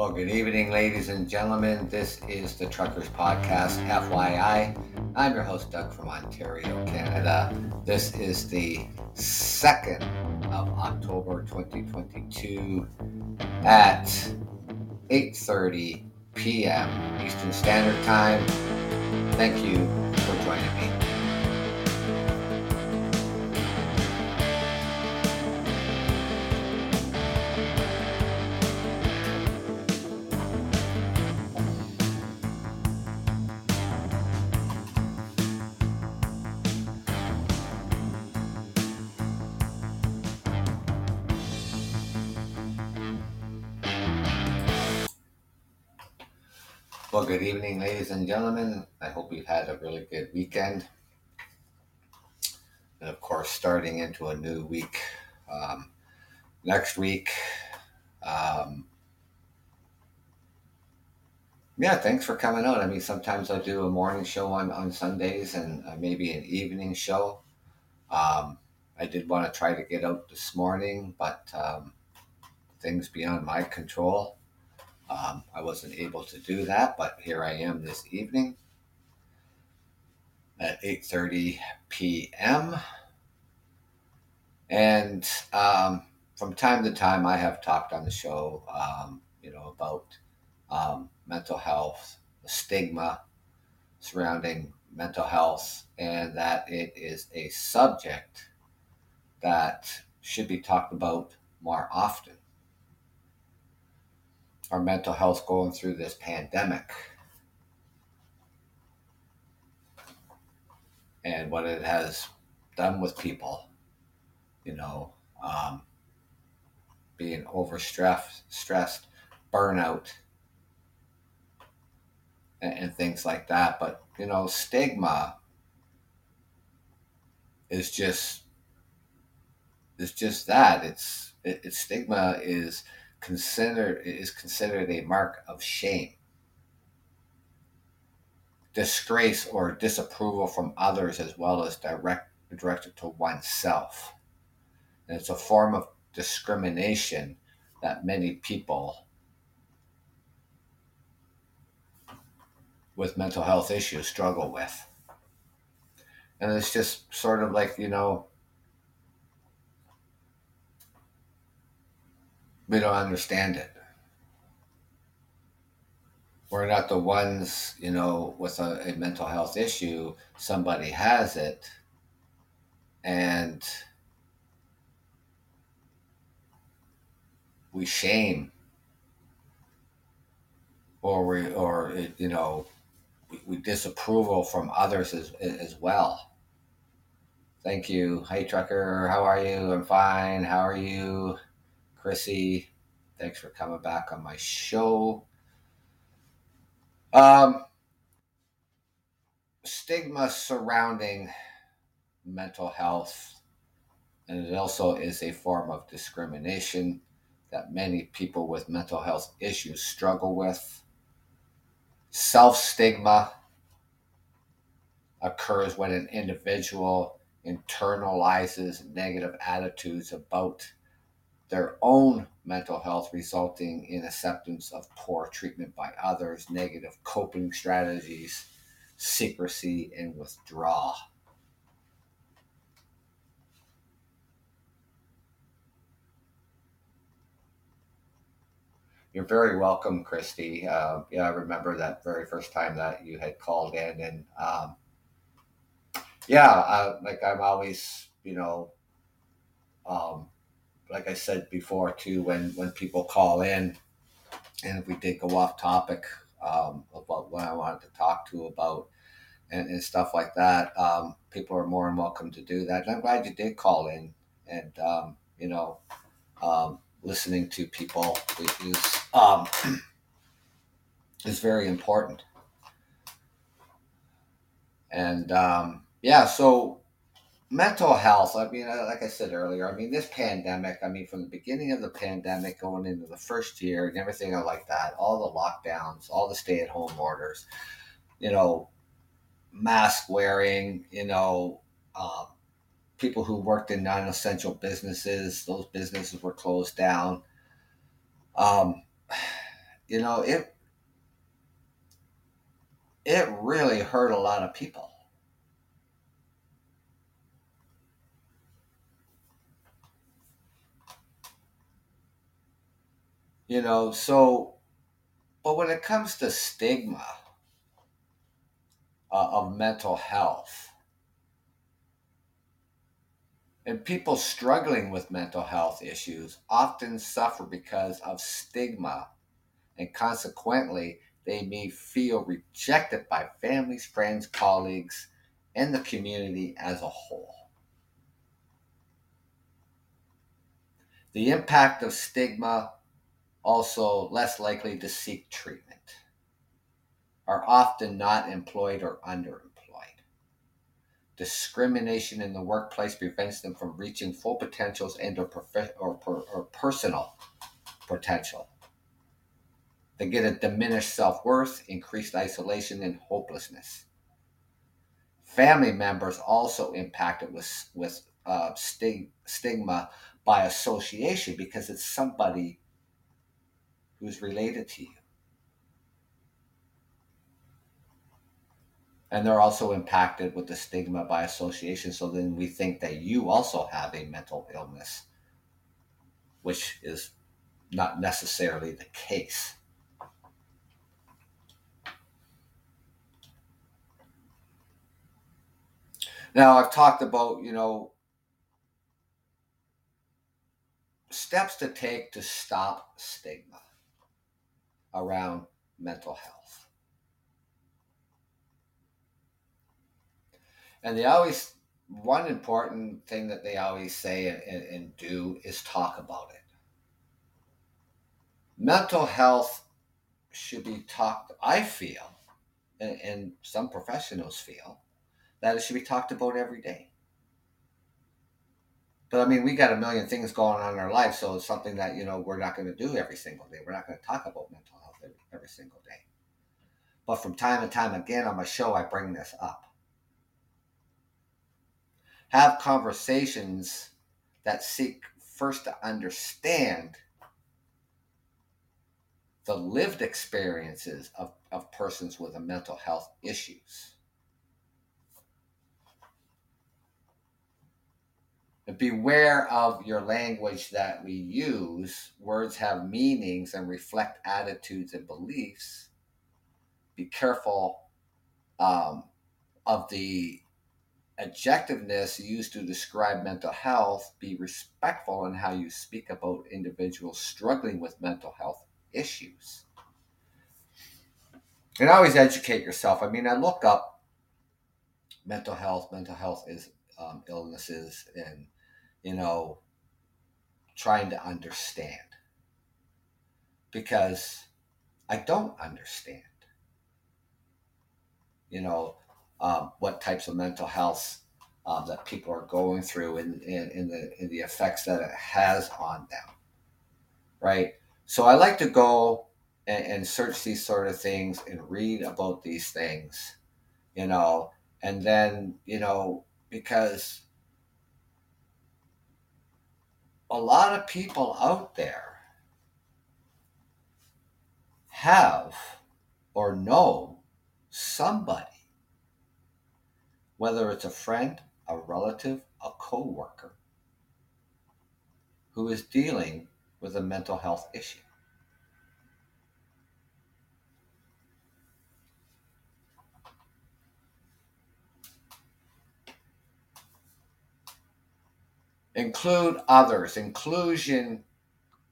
Well, good evening, ladies and gentlemen. This is the Truckers Podcast, FYI. I'm your host, Doug from Ontario, Canada. This is the 2nd of October 2022 at 8.30 p.m. Eastern Standard Time. Thank you for joining me. Ladies and gentlemen. I hope you've had a really good weekend. And of course, starting into a new week um, next week. Um, yeah, thanks for coming out. I mean, sometimes I do a morning show on, on Sundays and uh, maybe an evening show. Um, I did want to try to get out this morning, but um, things beyond my control. Um, I wasn't able to do that, but here I am this evening at 8:30 p.m. And um, from time to time, I have talked on the show, um, you know, about um, mental health, the stigma surrounding mental health, and that it is a subject that should be talked about more often our mental health going through this pandemic and what it has done with people, you know, um, being overstressed, stressed, burnout, and, and things like that. But, you know, stigma is just it's just that. It's it, it's stigma is considered is considered a mark of shame, disgrace, or disapproval from others, as well as direct directed to oneself. And it's a form of discrimination that many people with mental health issues struggle with. And it's just sort of like, you know, we don't understand it. We're not the ones, you know, with a, a mental health issue, somebody has it, and we shame. Or we or you know we, we disapproval from others as as well. Thank you. Hey trucker. How are you? I'm fine. How are you Chrissy, thanks for coming back on my show. Um, stigma surrounding mental health, and it also is a form of discrimination that many people with mental health issues struggle with. Self stigma occurs when an individual internalizes negative attitudes about their own mental health, resulting in acceptance of poor treatment by others, negative coping strategies, secrecy, and withdrawal. You're very welcome, Christy. Uh, yeah, I remember that very first time that you had called in, and um, yeah, uh, like I'm always, you know, um, like I said before too, when when people call in, and if we did go off topic um, about what I wanted to talk to about and, and stuff like that, um, people are more than welcome to do that. And I'm glad you did call in, and um, you know, um, listening to people is um, is very important. And um, yeah, so mental health i mean uh, like i said earlier i mean this pandemic i mean from the beginning of the pandemic going into the first year and everything like that all the lockdowns all the stay-at-home orders you know mask wearing you know um, people who worked in non-essential businesses. Those businesses were closed down. Um, you know it. It really hurt a lot of people. You know, so, but when it comes to stigma uh, of mental health, and people struggling with mental health issues often suffer because of stigma, and consequently, they may feel rejected by families, friends, colleagues, and the community as a whole. The impact of stigma also less likely to seek treatment, are often not employed or underemployed. Discrimination in the workplace prevents them from reaching full potentials and or, prof- or, per- or personal potential. They get a diminished self worth, increased isolation, and hopelessness. Family members also impacted with, with uh, stig- stigma by association because it's somebody who's related to you. And they're also impacted with the stigma by association. So then we think that you also have a mental illness, which is not necessarily the case. Now, I've talked about, you know, steps to take to stop stigma around mental health. And they always, one important thing that they always say and, and do is talk about it. Mental health should be talked, I feel, and, and some professionals feel, that it should be talked about every day. But I mean, we got a million things going on in our life, so it's something that you know we're not going to do every single day. We're not going to talk about mental health every, every single day. But from time to time again on my show, I bring this up. Have conversations that seek first to understand the lived experiences of, of persons with mental health issues. Beware of your language that we use. Words have meanings and reflect attitudes and beliefs. Be careful um, of the adjectiveness used to describe mental health. Be respectful in how you speak about individuals struggling with mental health issues. And always educate yourself. I mean, I look up mental health. Mental health is um, illnesses and you know, trying to understand because I don't understand, you know, um, what types of mental health um, that people are going through and in, the the effects that it has on them, right? So I like to go and, and search these sort of things and read about these things, you know, and then you know because a lot of people out there have or know somebody, whether it's a friend, a relative, a coworker, who is dealing with a mental health issue. Include others. Inclusion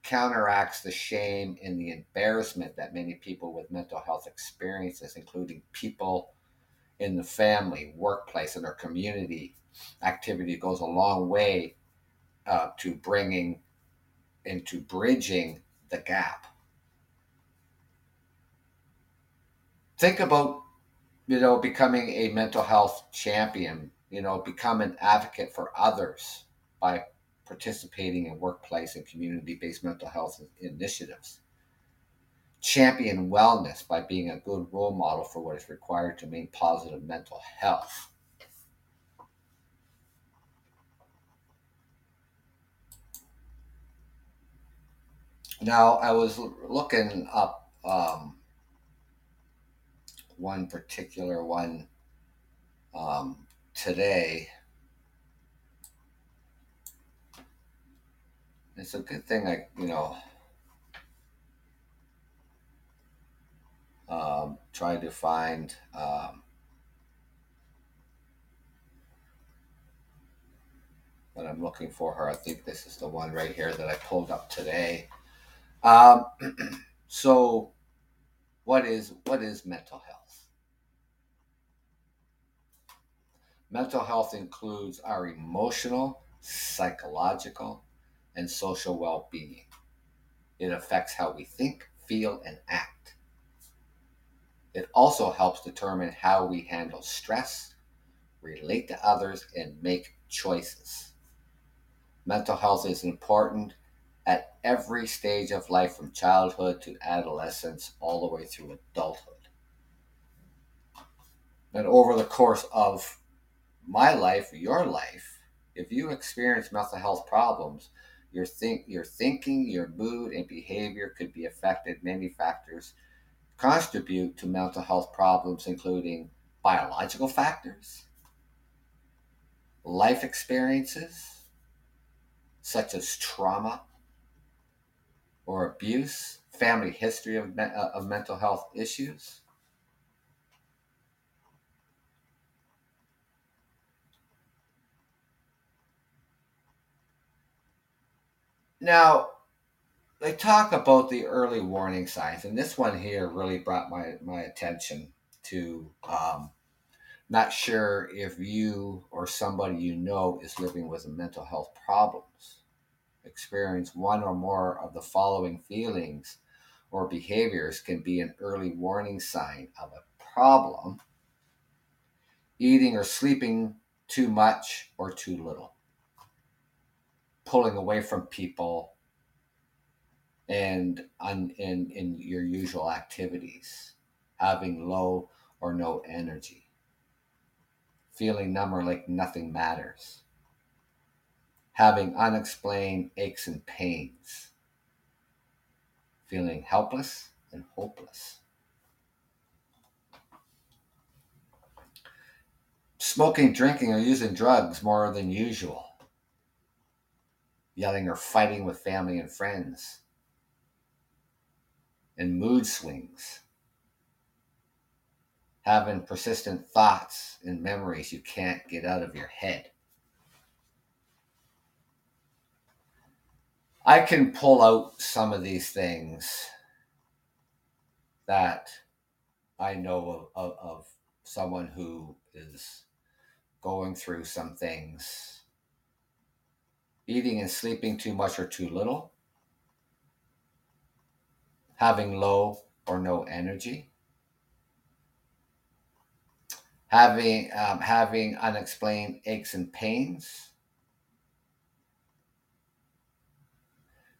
counteracts the shame and the embarrassment that many people with mental health experiences, including people in the family, workplace, and their community activity goes a long way uh, to bringing into bridging the gap. Think about, you know, becoming a mental health champion, you know, become an advocate for others by participating in workplace and community based mental health initiatives. Champion wellness by being a good role model for what is required to maintain positive mental health. Now, I was looking up um, one particular one um, today It's a good thing I, you know, um, try to find um, what I'm looking for her. I think this is the one right here that I pulled up today. Um, so, what is what is mental health? Mental health includes our emotional, psychological, and social well-being. It affects how we think, feel, and act. It also helps determine how we handle stress, relate to others, and make choices. Mental health is important at every stage of life from childhood to adolescence all the way through adulthood. And over the course of my life, your life, if you experience mental health problems, your think your thinking, your mood and behavior could be affected. Many factors contribute to mental health problems including biological factors, life experiences such as trauma, or abuse, family history of, uh, of mental health issues. Now, they talk about the early warning signs, and this one here really brought my, my attention to um, not sure if you or somebody you know is living with mental health problems. Experience one or more of the following feelings or behaviors can be an early warning sign of a problem. Eating or sleeping too much or too little, pulling away from people and un, in, in your usual activities, having low or no energy, feeling numb or like nothing matters, having unexplained aches and pains, feeling helpless and hopeless. Smoking, drinking, or using drugs more than usual. Yelling or fighting with family and friends. And mood swings. Having persistent thoughts and memories you can't get out of your head. I can pull out some of these things that I know of, of, of someone who is going through some things. Eating and sleeping too much or too little. Having low or no energy. Having, um, having unexplained aches and pains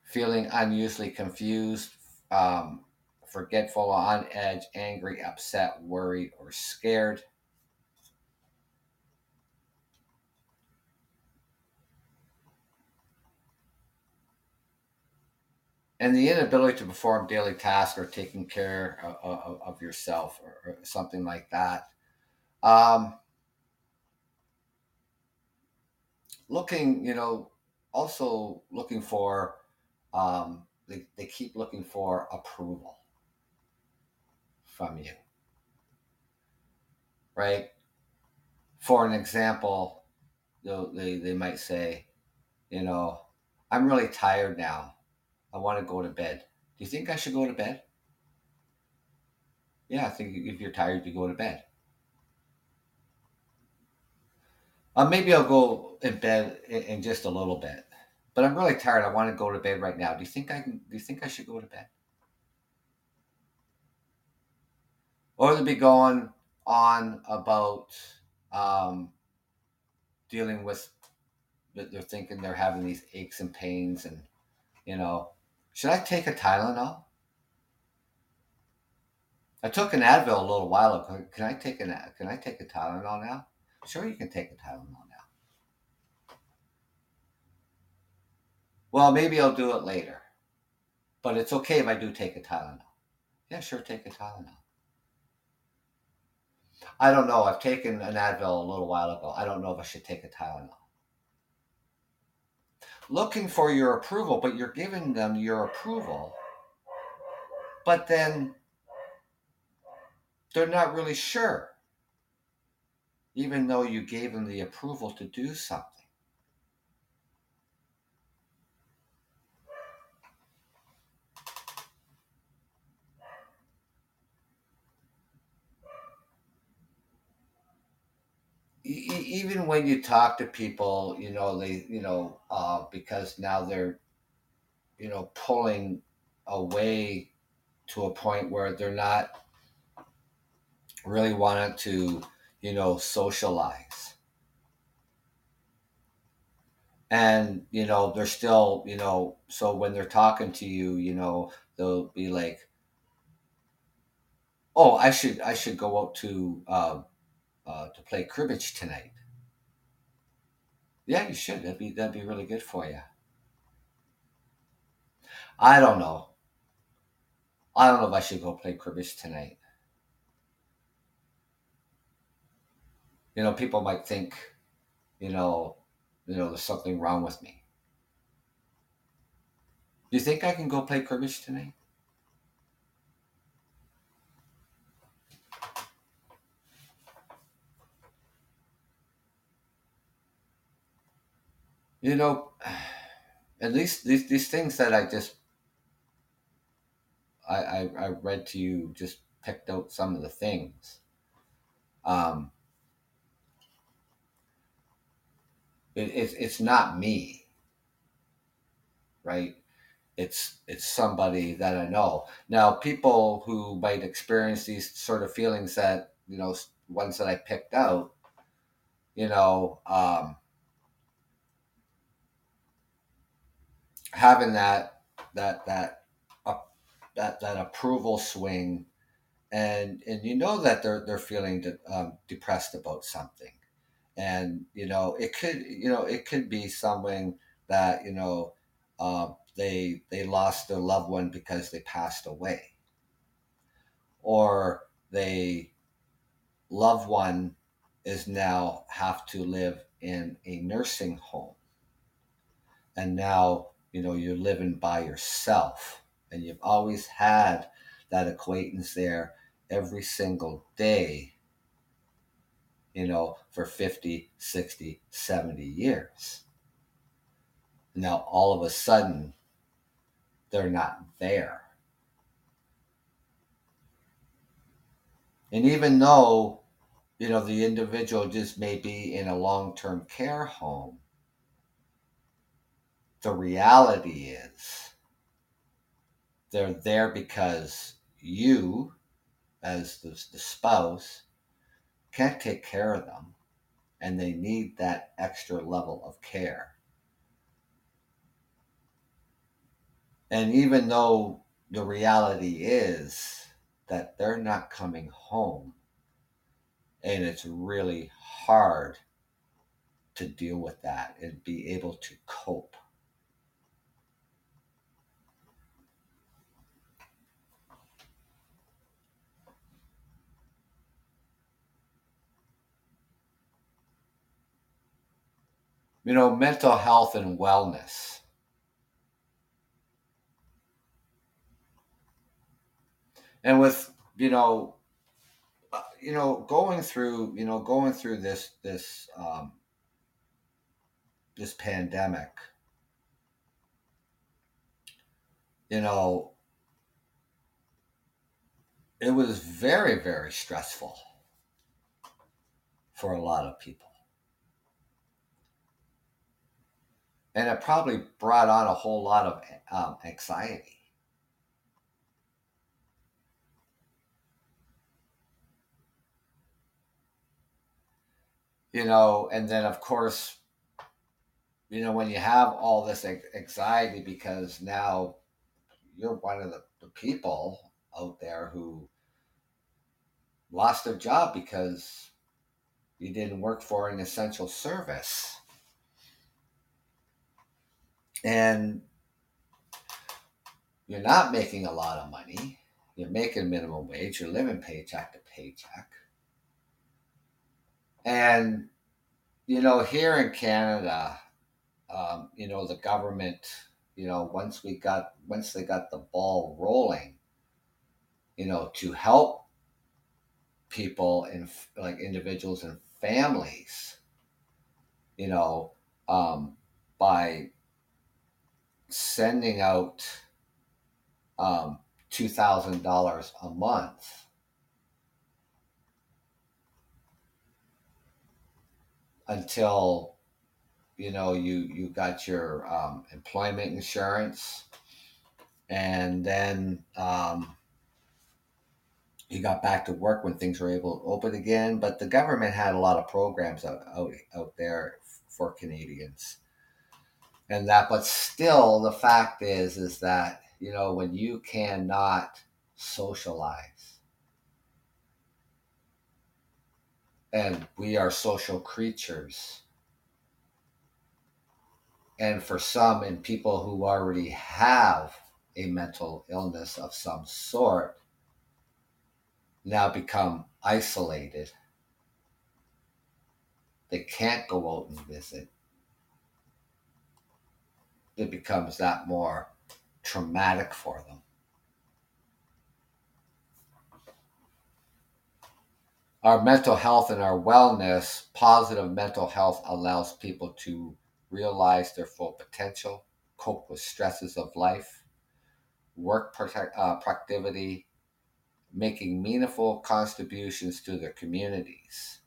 feeling unusually confused, um, forgetful, on edge, angry, upset, worried, or scared. And the inability to perform daily tasks or taking care of, of, yourself or, or, something like that. Um, looking, you know, also looking for um, they, they keep looking for approval from you. Right? For an example, they, they might say, you know, I'm really tired now. I want to go to bed. Do you think I should go to bed? Yeah, I think if you're tired, you go to bed. Uh, maybe I'll go in bed in, in just a little bit but I'm really tired. I want to go to bed right now. Do you think I can? Do you think I should go to bed? Or they'll be going on about um, dealing with. They're thinking they're having these aches and pains, and you know, should I take a Tylenol? I took an Advil a little while ago. Can I take an Can I take a Tylenol now? Sure, you can take a Tylenol now. Well, maybe I'll do it later. But it's okay if I do take a Tylenol. Yeah, sure, take a Tylenol. I don't know. I've taken an Advil a little while ago. I don't know if I should take a Tylenol. Looking for your approval, but you're giving them your approval. But then they're not really sure, even though you gave them the approval to do something. Even when you talk to people, you know, they, you know, uh, because now they're, you know, pulling away to a point where they're not really wanting to, you know, socialize. And, you know, they're still, you know, so when they're talking to you, you know, they'll be like, oh, I should, I should go out to, uh, uh, to play cribbage tonight. Yeah, you should. That'd be that'd be really good for you. I don't know. I don't know if I should go play cribbage tonight. You know, people might think, you know, you know, there's something wrong with me. Do you think I can go play cribbage tonight? You know, at least these these things that I just I, I, I read to you just picked out some of the things. Um, it, it, it's not me, right? It's it's somebody that I know. Now, people who might experience these sort of feelings that you know ones that I picked out, you know, um, having that that that uh, that that approval swing, and and you know that they're they're feeling de- um, depressed about something, and you know it could you know it could be something that you know uh, they they lost their loved one because they passed away, or they loved one is now have to live in a nursing home. And now you know you're living by yourself. And you've always had that acquaintance there every single day you know for 50 60 70 years. Now all of a sudden they're not there. And even though you know the individual just may be in a long-term care home the reality is they're there because you, as the, the spouse, can't take care of them and they need that extra level of care. And even though the reality is that they're not coming home, and it's really hard to deal with that and be able to cope. You know, mental health and wellness. And with, you know, uh, you know, going through, you know, going through this, this, um, this pandemic, you know, it was very, very stressful for a lot of people. And it probably brought on a whole lot of um, anxiety. You know, and then of course, you know, when you have all this anxiety because now you're one of the, the people out there who lost their job because you didn't work for an essential service and you're not making a lot of money, you're making minimum wage, you're living paycheck to paycheck. And, you know, here in Canada, um, you know, the government, you know, once we got, once they got the ball rolling, you know, to help people and like individuals and families, you know, um, by sending out um, $2,000 a month. Until you know you you got your um, employment insurance, and then um, you got back to work when things were able to open again. But the government had a lot of programs out out, out there for Canadians, and that. But still, the fact is is that you know, when you cannot socialize. And we are social creatures. And for some, and people who already have a mental illness of some sort, now become isolated. They can't go out and visit. It becomes that more traumatic for them. Our mental health and our wellness, positive mental health allows people to realize their full potential, cope with stresses of life, work protect, uh, productivity, making meaningful contributions to their communities.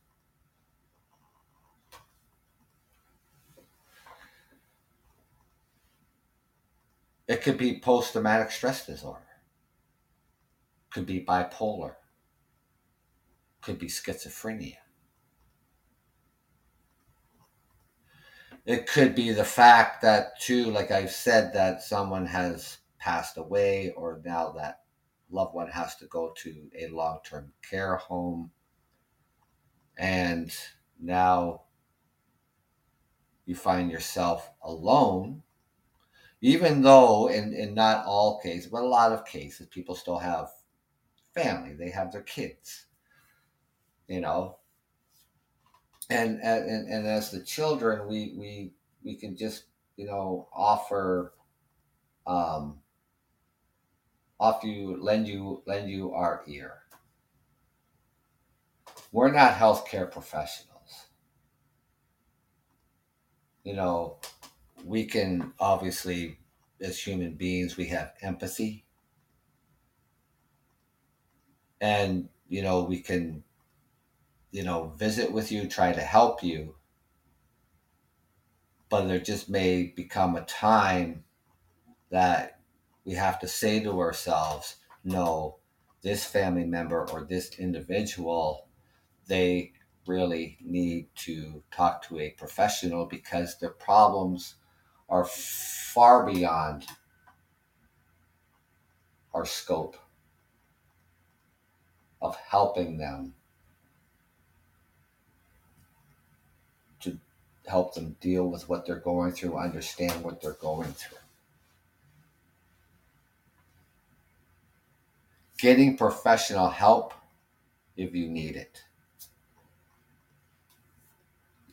It could be post traumatic stress disorder, could be bipolar, could be schizophrenia. It could be the fact that, too, like I've said, that someone has passed away or now that loved one has to go to a long term care home. And now you find yourself alone even though in, in not all cases, but a lot of cases, people still have family, they have their kids, you know. And, and and as the children, we we we can just you know offer um offer you lend you lend you our ear. We're not healthcare professionals. You know, we can obviously, as human beings, we have empathy. And, you know, we can, you know, visit with you, try to help you. But there just may become a time that we have to say to ourselves, no, this family member or this individual, they really need to talk to a professional because their problems are far beyond our scope of helping them to help them deal with what they're going through, understand what they're going through. Getting professional help if you need it.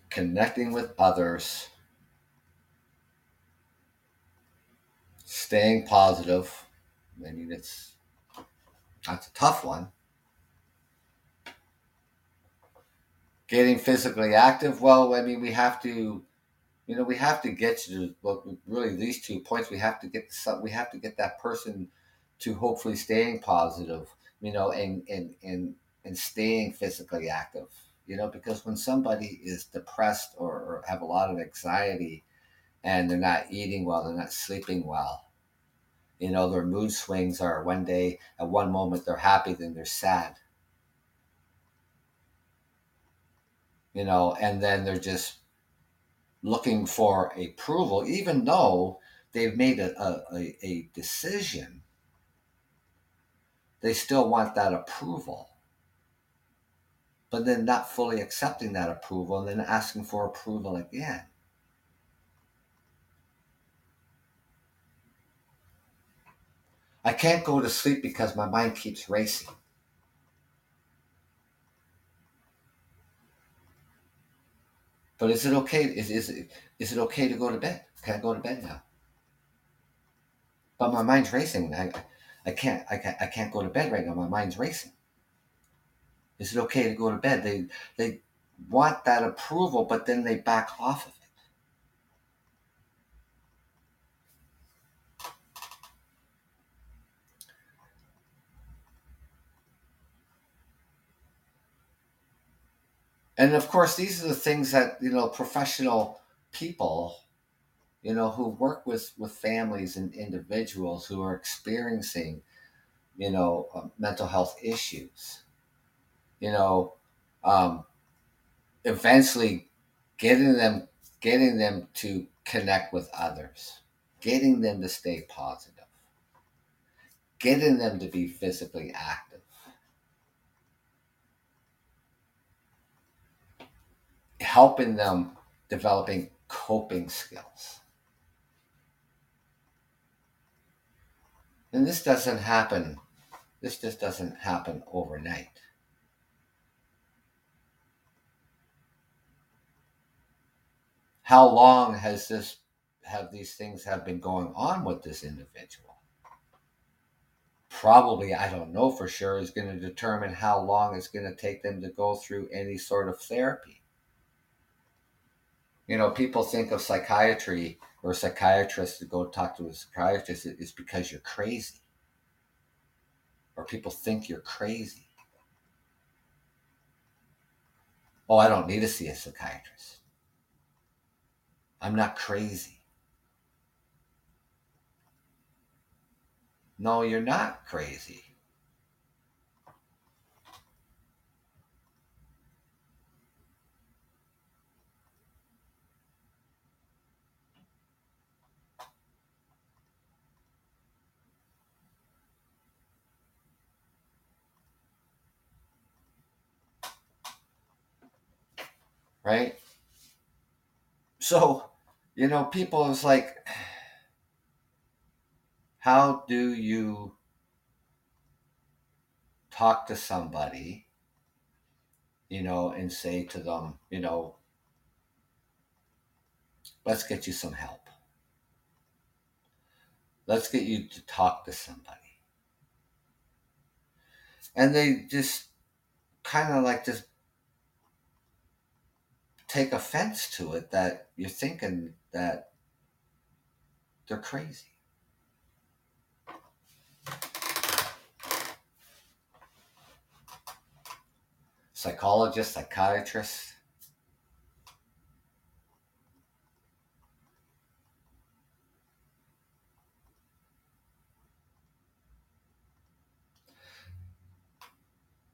Connecting with others staying positive. I mean, it's that's a tough one. Getting physically active. Well, I mean, we have to, you know, we have to get to well, really these two points. We have to get. We have to get that person to hopefully staying positive. You know, and and and and staying physically active. You know, because when somebody is depressed or, or have a lot of anxiety, and they're not eating well, they're not sleeping well. You know, their mood swings are one day, at one moment they're happy, then they're sad. You know, and then they're just looking for approval, even though they've made a, a, a decision, they still want that approval. But then not fully accepting that approval and then asking for approval again. I can't go to sleep because my mind keeps racing. But is it okay? Is, is, is it okay to go to bed? Can I go to bed now? But my mind's racing. I, I can't I can't I can't go to bed right now. My mind's racing. Is it okay to go to bed? They they want that approval, but then they back off of it. And of course, these are the things that you know professional people, you know, who work with with families and individuals who are experiencing, you know, uh, mental health issues. You know, um, eventually getting them getting them to connect with others, getting them to stay positive, getting them to be physically active. Helping them developing coping skills. And this doesn't happen, this just doesn't happen overnight. how long has this have these things have been going on with this individual probably i don't know for sure is going to determine how long it's going to take them to go through any sort of therapy you know people think of psychiatry or psychiatrists to go talk to a psychiatrist is because you're crazy or people think you're crazy oh i don't need to see a psychiatrist I'm not crazy. No, you're not crazy. Right? So, you know, people is like, how do you talk to somebody, you know, and say to them, you know, let's get you some help. Let's get you to talk to somebody. And they just kind of like just take offense to it that you're thinking that they're crazy. Psychologists, psychiatrists,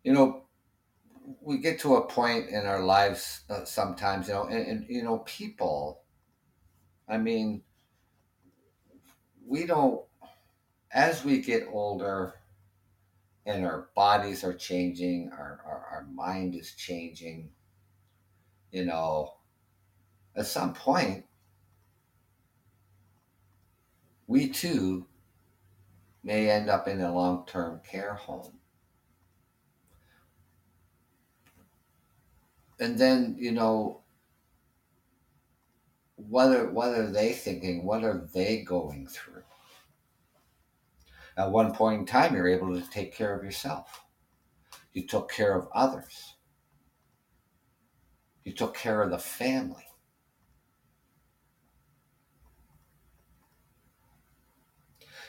you know, we get to a point in our lives uh, sometimes, you know, and, and, you know, people, I mean, we don't, as we get older and our bodies are changing, our, our, our mind is changing, you know, at some point, we too may end up in a long term care home and then you know what are what are they thinking? What are they going through? At one point in time you're able to take care of yourself. You took care of others. You took care of the family.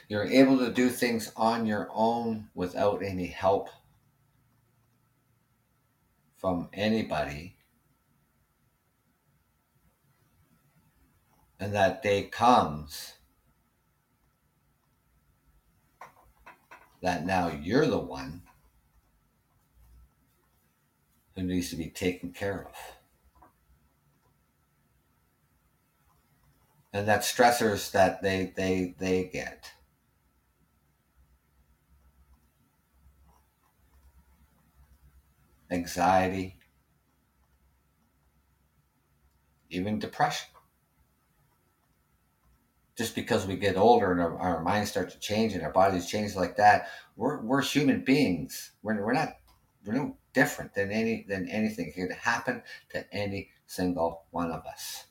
You're able to do things on your own without any help from anybody. And that day comes that now you're the one who needs to be taken care of. And that stressors that they they they get. Anxiety, even depression. just because we get older and our, our minds start to change and our bodies change like that, we're, we're human beings. We're, we're not we're no different than any than anything to happen to any single one of us.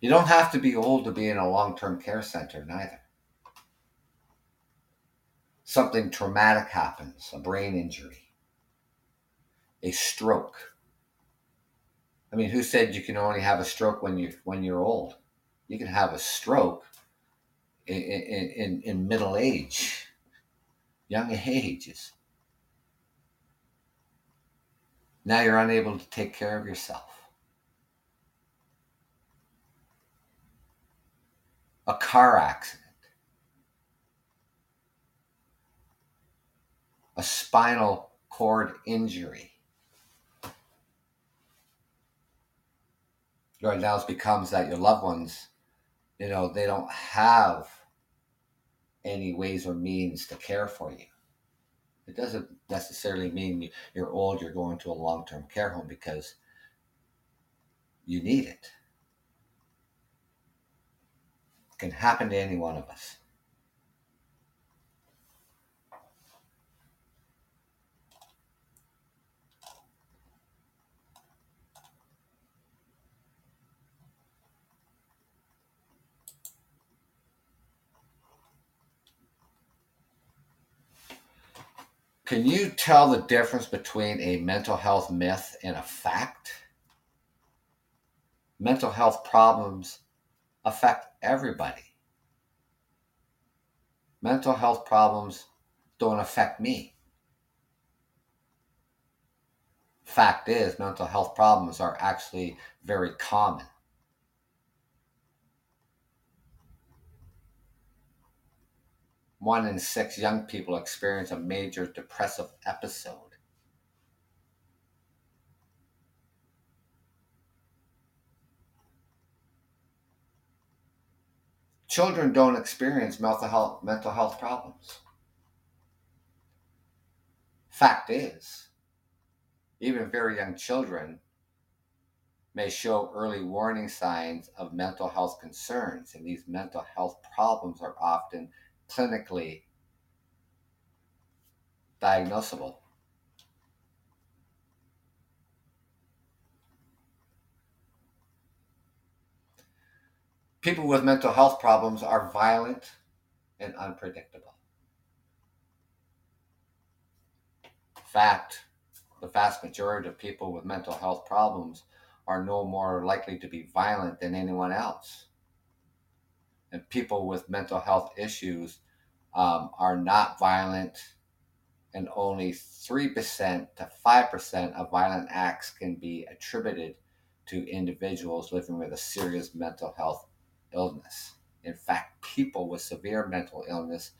You don't have to be old to be in a long-term care center, neither. Something traumatic happens, a brain injury, a stroke I mean, who said you can only have a stroke when you when you're old? You can have a stroke in in, in middle age, young ages. Now you're unable to take care of yourself. A car accident. A spinal cord injury now it becomes that your loved ones, you know, they don't have any ways or means to care for you. It doesn't necessarily mean you're old, you're going to a long term care home because you need it. It can happen to any one of us. Can you tell the difference between a mental health myth and a fact? Mental health problems affect everybody. Mental health problems don't affect me. Fact is, mental health problems are actually very common. One in six young people experience a major depressive episode. Children don't experience mental health, mental health problems. Fact is, even very young children may show early warning signs of mental health concerns, and these mental health problems are often clinically diagnosable. People with mental health problems are violent and unpredictable. In fact, the vast majority of people with mental health problems are no more likely to be violent than anyone else and people with mental health issues um, are not violent, and only 3% to 5% of violent acts can be attributed to individuals living with a serious mental health illness. In fact, people with severe mental illness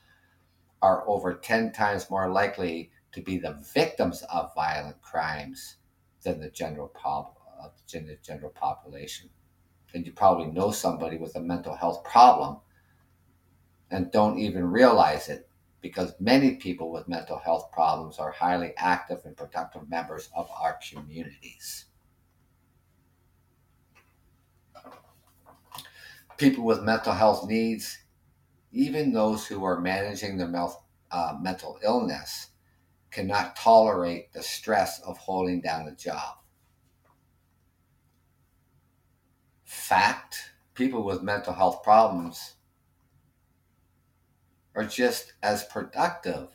are over 10 times more likely to be the victims of violent crimes than the general, pop, uh, general population then you probably know somebody with a mental health problem and don't even realize it because many people with mental health problems are highly active and productive members of our communities. People with mental health needs, even those who are managing their uh, mental illness, cannot tolerate the stress of holding down a job. Fact, people with mental health problems are just as productive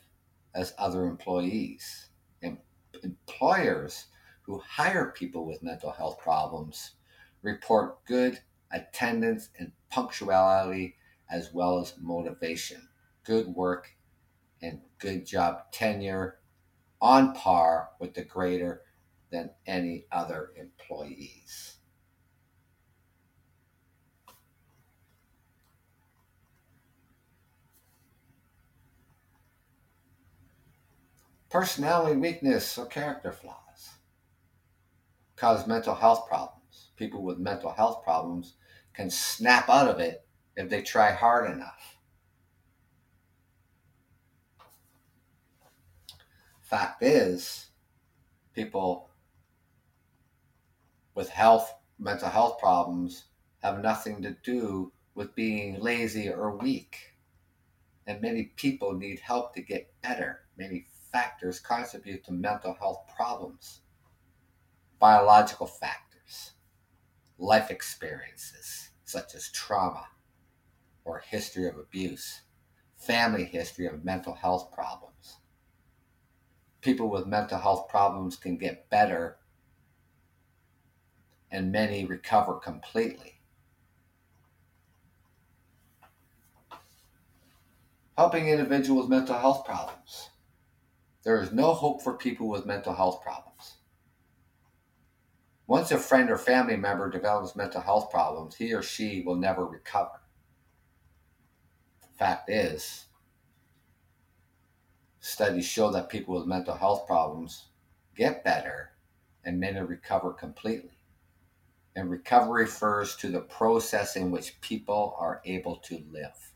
as other employees. And employers who hire people with mental health problems report good attendance and punctuality as well as motivation, good work, and good job tenure on par with the greater than any other employees. Personality weakness or character flaws cause mental health problems. People with mental health problems can snap out of it if they try hard enough. Fact is, people with health, mental health problems have nothing to do with being lazy or weak. And many people need help to get better. Many factors contribute to mental health problems biological factors, life experiences such as trauma or history of abuse, family history of mental health problems. People with mental health problems can get better and many recover completely. Helping individuals with mental health problems. There is no hope for people with mental health problems. Once a friend or family member develops mental health problems, he or she will never recover. The fact is, studies show that people with mental health problems get better and many recover completely. And recovery refers to the process in which people are able to live,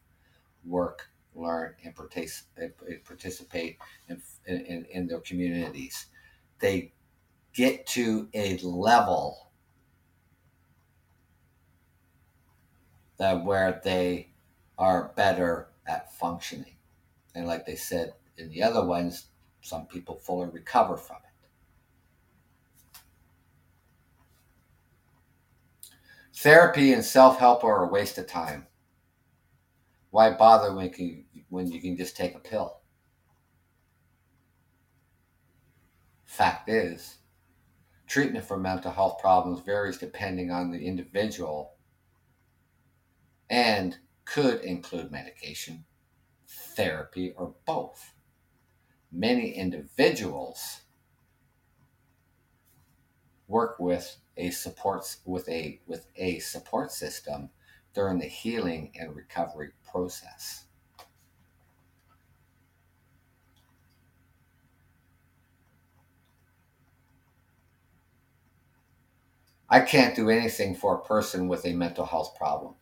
work, learn, and participate in, in, in their communities. They get to a level that where they are better at functioning. And like they said in the other ones, some people fully recover from it. Therapy and self help are a waste of time. Why bother when you, can, when you can just take a pill? Fact is, treatment for mental health problems varies depending on the individual and could include medication, therapy, or both. Many individuals work with a support with a with a support system during the healing and recovery process. I can't do anything for a person with a mental health problem.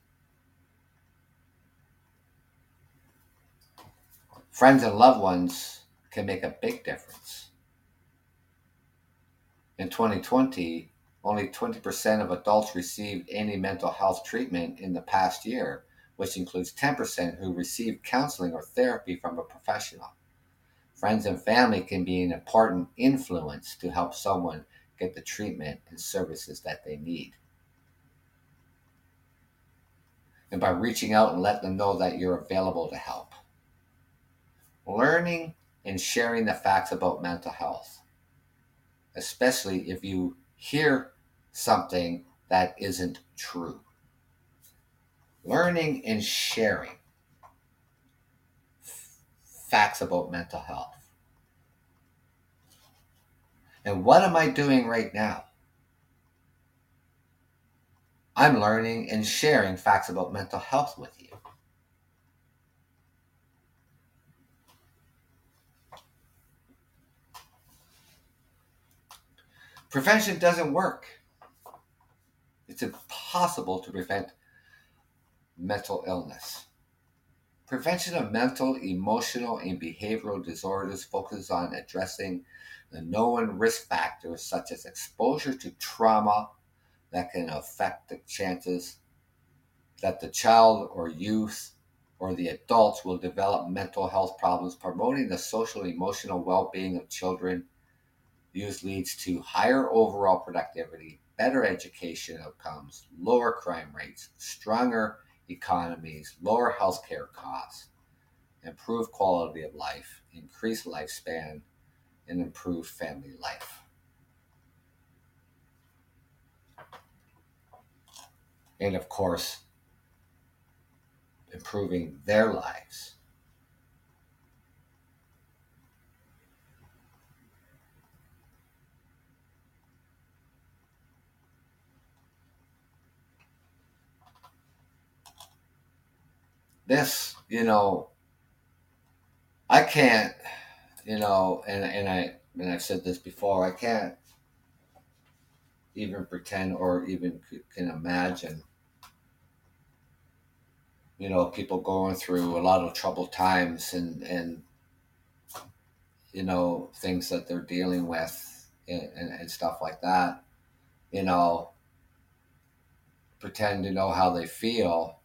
Friends and loved ones can make a big difference. In 2020, only 20% of adults received any mental health treatment in the past year, which includes 10% who received counseling or therapy from a professional. Friends and family can be an important influence to help someone get the treatment and services that they need. And by reaching out and letting them know that you're available to help. Learning and sharing the facts about mental health, especially if you hear something that isn't true. Learning and sharing facts about mental health. And what am I doing right now? I'm learning and sharing facts about mental health with you. Prevention doesn't work. It's impossible to prevent mental illness. Prevention of mental, emotional, and behavioral disorders focuses on addressing the known risk factors such as exposure to trauma that can affect the chances that the child or youth or the adults will develop mental health problems, promoting the social emotional well being of children use leads to higher overall productivity, better education outcomes, lower crime rates, stronger economies, lower healthcare costs, improved quality of life, increased lifespan, and improve family life. And of course, improving their lives. this, you know, I can't, you know, and and I and I've said this before, I can't even pretend or even can imagine you know people going through a lot of troubled times and and you know things that they're dealing with and, and, and stuff like that you know, pretend to know how they feel,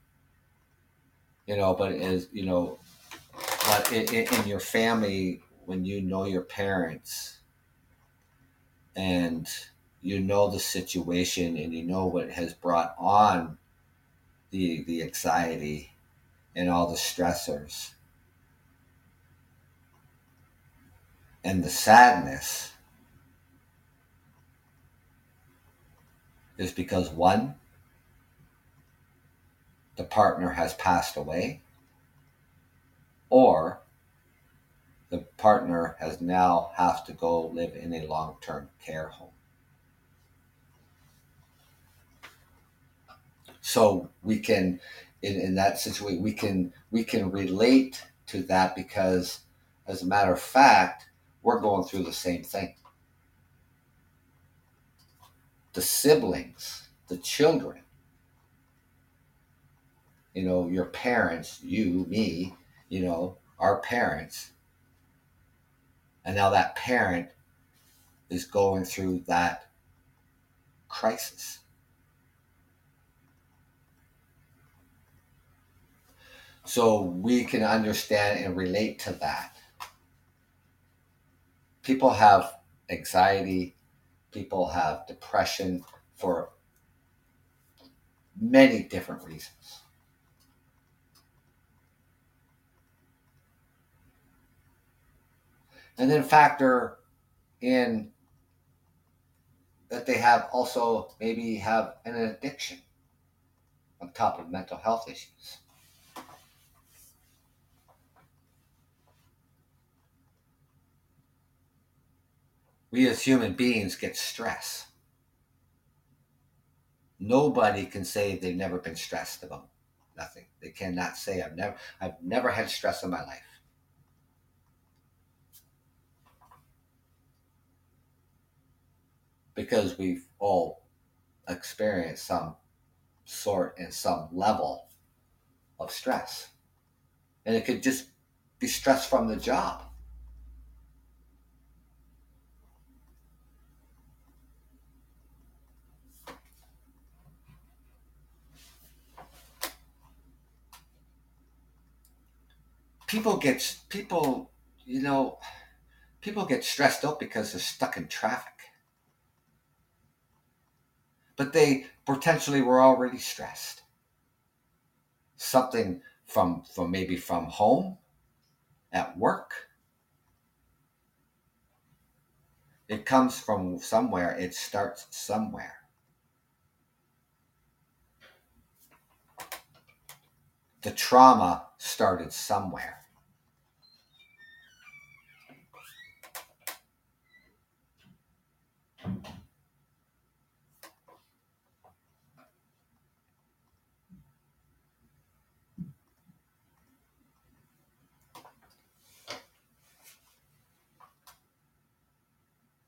you know, but is, you know, but in, in your family, when you know your parents and you know the situation and you know what has brought on the the anxiety and all the stressors and the sadness is because one the partner has passed away or the partner has now have to go live in a long-term care home. So we can in, in that situation we can we can relate to that because as a matter of fact we're going through the same thing. The siblings the children you know your parents you me you know our parents and now that parent is going through that crisis So we can understand and relate to that. People have anxiety, people have depression for many different reasons. And then factor in that they have also maybe have an addiction on top of mental health issues. we as human beings get stress. Nobody can say they've never been stressed about nothing. They cannot say I've never I've never had stress in my life. Because we've all experienced some sort and some level of stress. And it could just be stress from the job. people get people you know people get stressed out because they're stuck in traffic but they potentially were already stressed. Something from from maybe from home at work. It comes from somewhere it starts somewhere. The trauma started somewhere.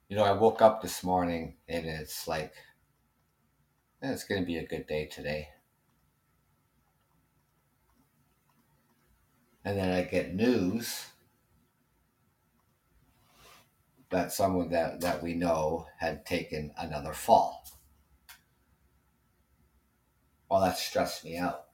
You know, I woke up this morning and it's like, eh, it's going to be a good day today. and then I get news that someone that, that we know had taken another fall. Well, that stressed me out.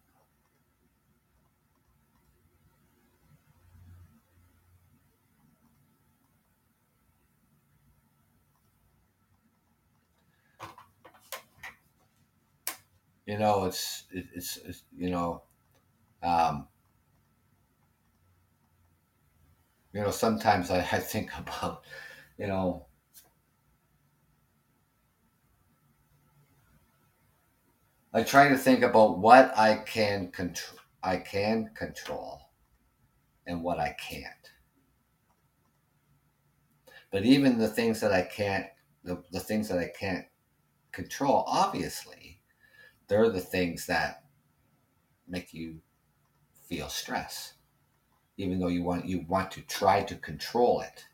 You know, it's, it's, it's you know, um, you know, sometimes I, I think about, you know, I try to think about what I can control, I can control, and what I can't. But even the things that I can't, the, the things that I can't control, obviously, they're the things that make you feel stress even though you want you want to try to control it.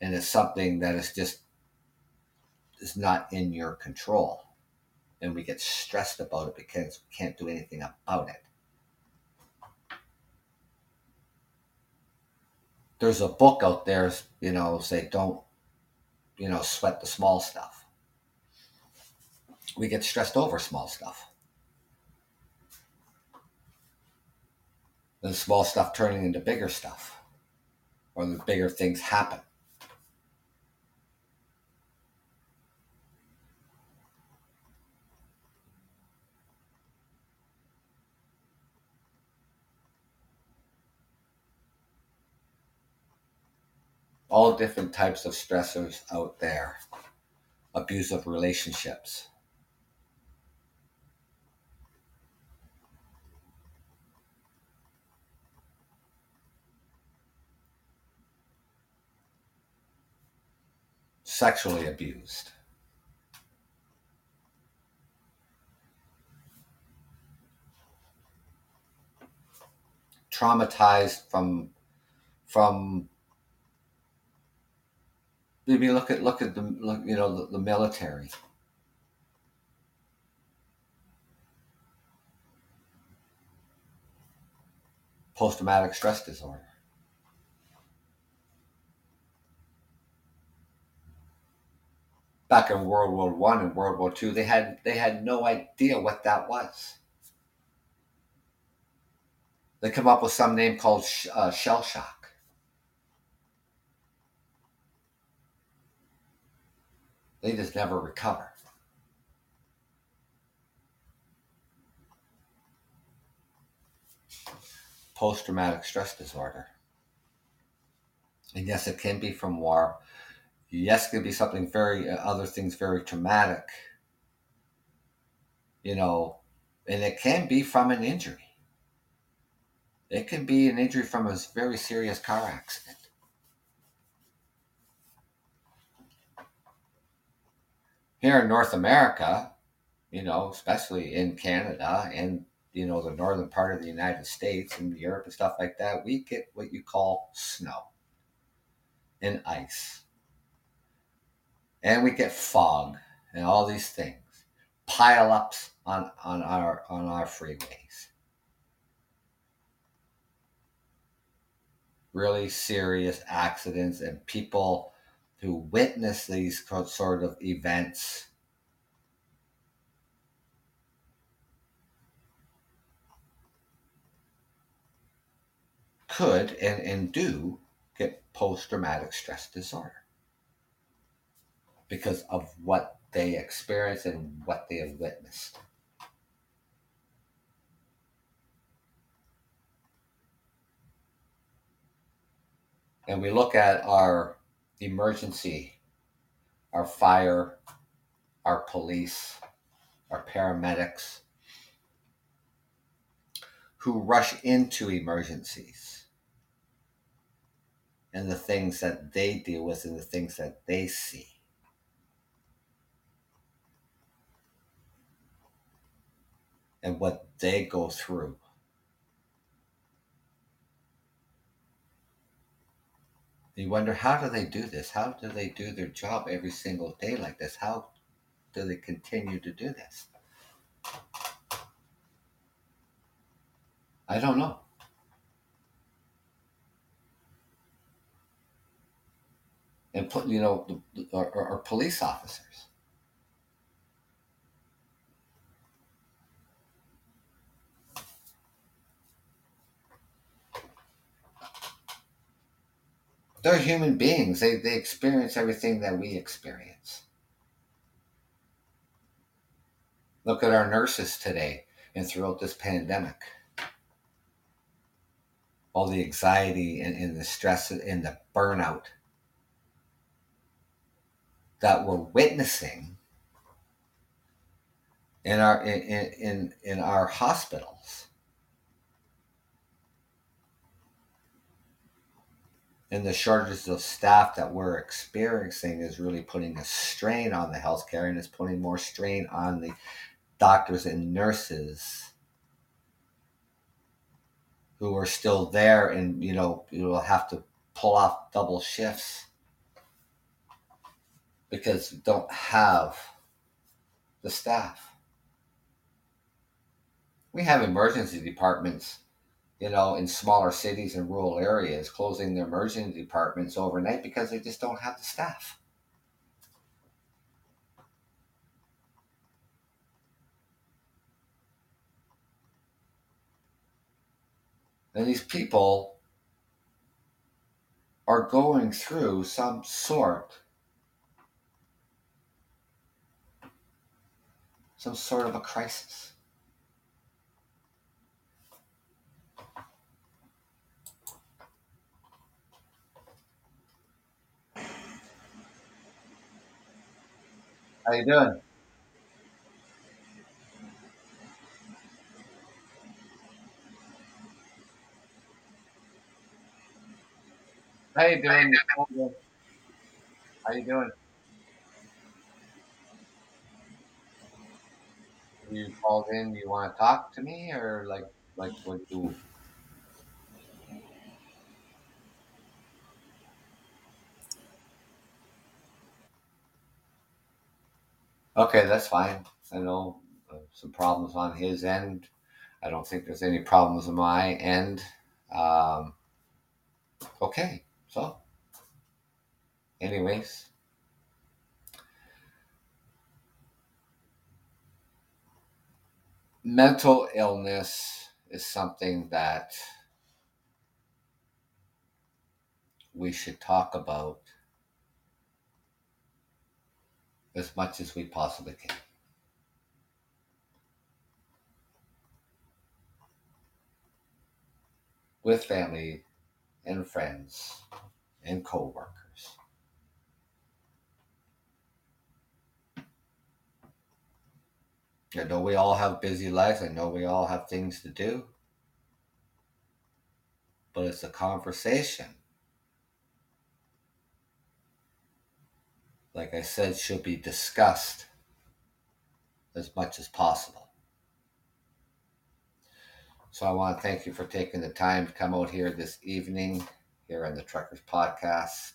And it's something that is just is not in your control. And we get stressed about it because we can't do anything about it. There's a book out there you know say don't you know sweat the small stuff we get stressed over small stuff. The small stuff turning into bigger stuff, or the bigger things happen. all different types of stressors out there, abusive relationships. Sexually abused. Traumatized from from Maybe look at look at the look, you know the, the military. Post traumatic stress disorder. Back in World War One and World War Two, they had they had no idea what that was. They come up with some name called sh- uh, shell shock. They just never recover. Post traumatic stress disorder. And yes, it can be from war. Yes, can be something very, uh, other things very traumatic. You know, and it can be from an injury. It can be an injury from a very serious car accident. here in North America, you know, especially in Canada and you know the northern part of the United States and Europe and stuff like that, we get what you call snow and ice, and we get fog and all these things pile ups on on our on our freeways. Really serious accidents and people who witness these sort of events could and, and do get post traumatic stress disorder because of what they experience and what they have witnessed. And we look at our emergency, our fire, our police, our paramedics who rush into emergencies and the things that they deal with and the things that they see. And what they go through. You wonder how do they do this? How do they do their job every single day like this? How do they continue to do this? I don't know. And put you know, our, our police officers. They're human beings. They, they experience everything that we experience. Look at our nurses today and throughout this pandemic. All the anxiety and, and the stress and the burnout that we're witnessing in our in, in, in our hospitals and the shortages of staff that we're experiencing is really putting a strain on the healthcare and it's putting more strain on the doctors and nurses who are still there and you know you will have to pull off double shifts because we don't have the staff. We have emergency departments you know, in smaller cities and rural areas, closing their emergency departments overnight because they just don't have the staff. And these people are going through some sort some sort of a crisis. How you doing? How you doing? How you doing? You called in. You want to talk to me, or like, like what you? Okay, that's fine. I know some problems on his end. I don't think there's any problems on my end. Um, okay, so, anyways, mental illness is something that we should talk about as much as we possibly can. With family and friends and co-workers. I know we all have busy lives. I know we all have things to do. But it's a conversation. Like I said, should be discussed as much as possible. So I want to thank you for taking the time to come out here this evening here on the Truckers Podcast.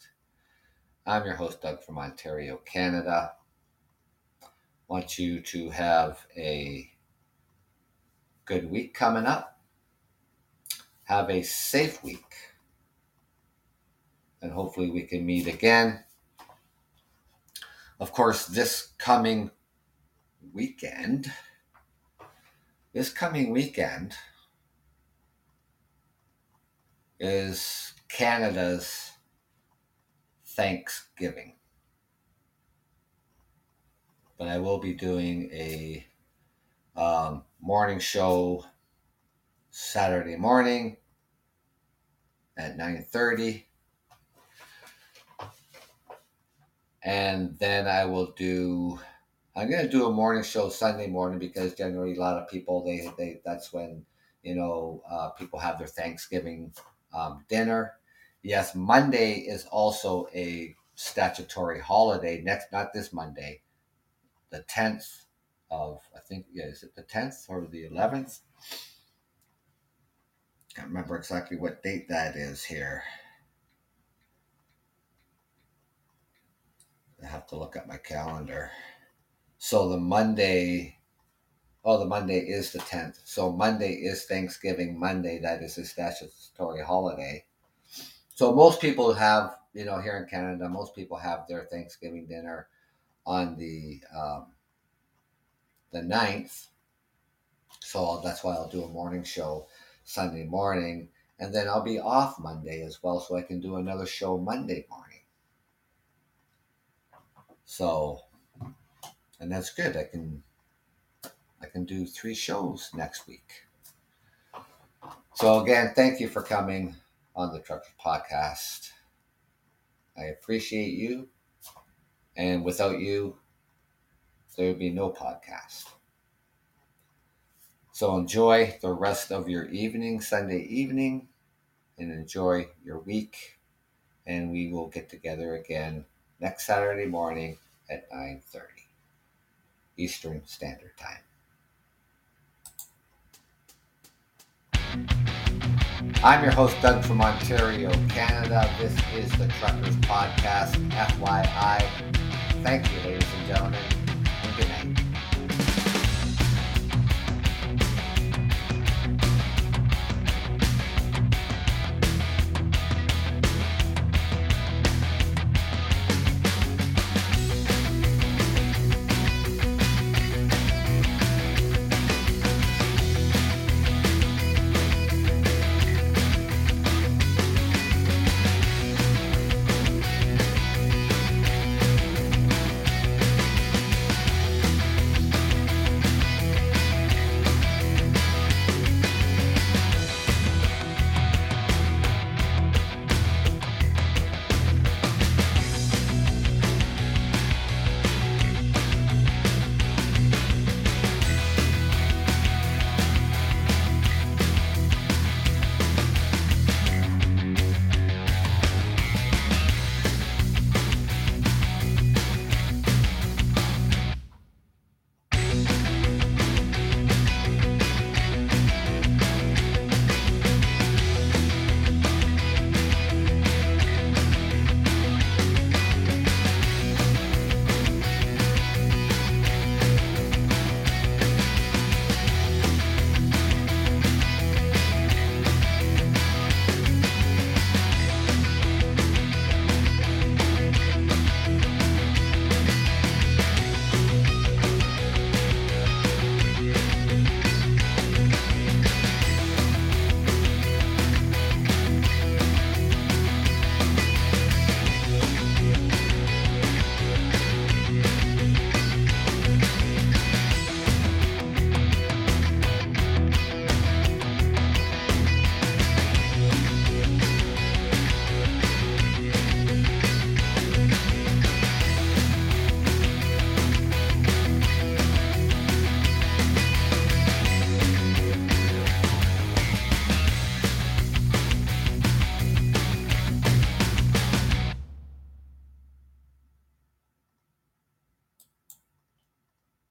I'm your host, Doug from Ontario, Canada. Want you to have a good week coming up. Have a safe week. And hopefully we can meet again. Of course, this coming weekend, this coming weekend is Canada's Thanksgiving. But I will be doing a um, morning show Saturday morning at 9:30 and then I will do I'm to do a morning show Sunday morning because generally a lot of people they they that's when you know uh, people have their Thanksgiving um, dinner. Yes, Monday is also a statutory holiday. Next, not this Monday, the tenth of I think yeah, is it the tenth or the eleventh? Can't remember exactly what date that is here. I have to look at my calendar. So the Monday, oh, the Monday is the 10th. So Monday is Thanksgiving Monday. That is a statutory holiday. So most people have, you know, here in Canada, most people have their Thanksgiving dinner on the um, the 9th. So that's why I'll do a morning show Sunday morning. And then I'll be off Monday as well, so I can do another show Monday morning. So, and that's good. I can I can do three shows next week. So again, thank you for coming on the Truckers Podcast. I appreciate you, and without you, there would be no podcast. So enjoy the rest of your evening, Sunday evening, and enjoy your week. And we will get together again next Saturday morning at 9:30 Eastern Standard Time. I'm your host, Doug from Ontario, Canada. This is the Truckers Podcast, FYI. Thank you, ladies and gentlemen.